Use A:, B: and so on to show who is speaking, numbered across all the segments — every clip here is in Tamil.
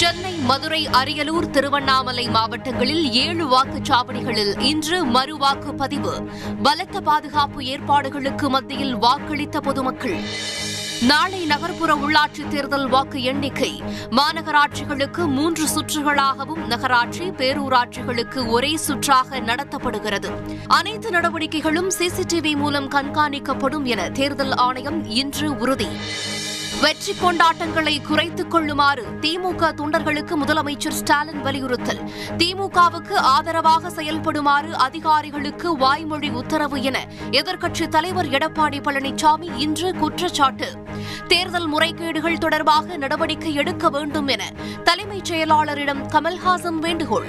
A: சென்னை மதுரை அரியலூர் திருவண்ணாமலை மாவட்டங்களில் ஏழு வாக்குச்சாவடிகளில் இன்று மறுவாக்குப்பதிவு பலத்த பாதுகாப்பு ஏற்பாடுகளுக்கு மத்தியில் வாக்களித்த பொதுமக்கள். நாளை நகர்ப்புற உள்ளாட்சி தேர்தல் வாக்கு எண்ணிக்கை. மாநகராட்சிகளுக்கு மூன்று சுற்றுகளாகவும் நகராட்சி பேரூராட்சிகளுக்கு ஒரே சுற்றாக நடத்தப்படுகிறது. அனைத்து நடவடிக்கைகளும் சிசிடிவி மூலம் கண்காணிக்கப்படும் என தேர்தல் ஆணையம் இன்று உறுதி. வெற்றி கொண்டாட்டங்களை குறைத்துக் கொள்ளுமாறு திமுக தொண்டர்களுக்கு முதலமைச்சர் ஸ்டாலின் வலியுறுத்தல். திமுகவுக்கு ஆதரவாக செயல்படுமாறு அதிகாரிகளுக்கு வாய்மொழி உத்தரவு என எதிர்க்கட்சித் தலைவர் எடப்பாடி பழனிசாமி இன்று குற்றச்சாட்டு. தேர்தல் முறைகேடுகள் தொடர்பாக நடவடிக்கை எடுக்க வேண்டும் என தலைமைச் செயலாளரிடம் கமல்ஹாசன் வேண்டுகோள்.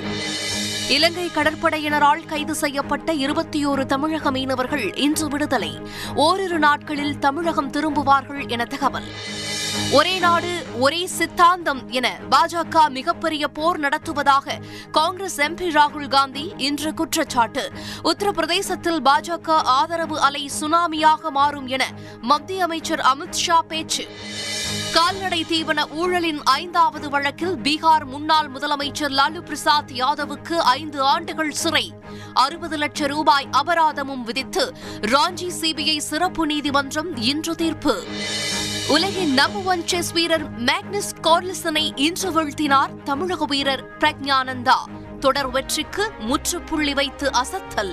A: இலங்கை கடற்படையினரால் கைது செய்யப்பட்ட இருபத்தியோரு தமிழக மீனவர்கள் இன்று விடுதலை. ஓரிரு நாட்களில் தமிழகம் திரும்புவார்கள் என தகவல். ஒரே நாடு ஒரே சித்தாந்தம் என பாஜக மிகப்பெரிய போர் நடத்துவதாக காங்கிரஸ் எம்பி ராகுல் காந்தி இன்று குற்றச்சாட்டு. உத்தரப்பிரதேசத்தில் பாஜக ஆதரவு அலை சுனாமியாக மாறும் என மத்திய அமைச்சர் அமித் ஷா பேச்சு. கால்நடை தீவன ஊழலின் ஐந்தாவது வழக்கில் பீகார் முன்னாள் முதலமைச்சர் லாலு பிரசாத் யாதவுக்கு ஐந்து ஆண்டுகள் சிறை. அறுபது லட்சம் ரூபாய் அபராதமும் விதித்து ராஞ்சி சிபிஐ சிறப்பு நீதிமன்றம் இன்று தீர்ப்பு. உலகின் நம்பர் ஒன் செஸ் வீரர் மேக்னஸ் கார்லிசனை இன்று வீழ்த்தினார் தமிழக வீரர் பிரக்ஞானந்தா. தொடர் வெற்றிக்கு முற்றுப்புள்ளி வைத்து அசத்தல்.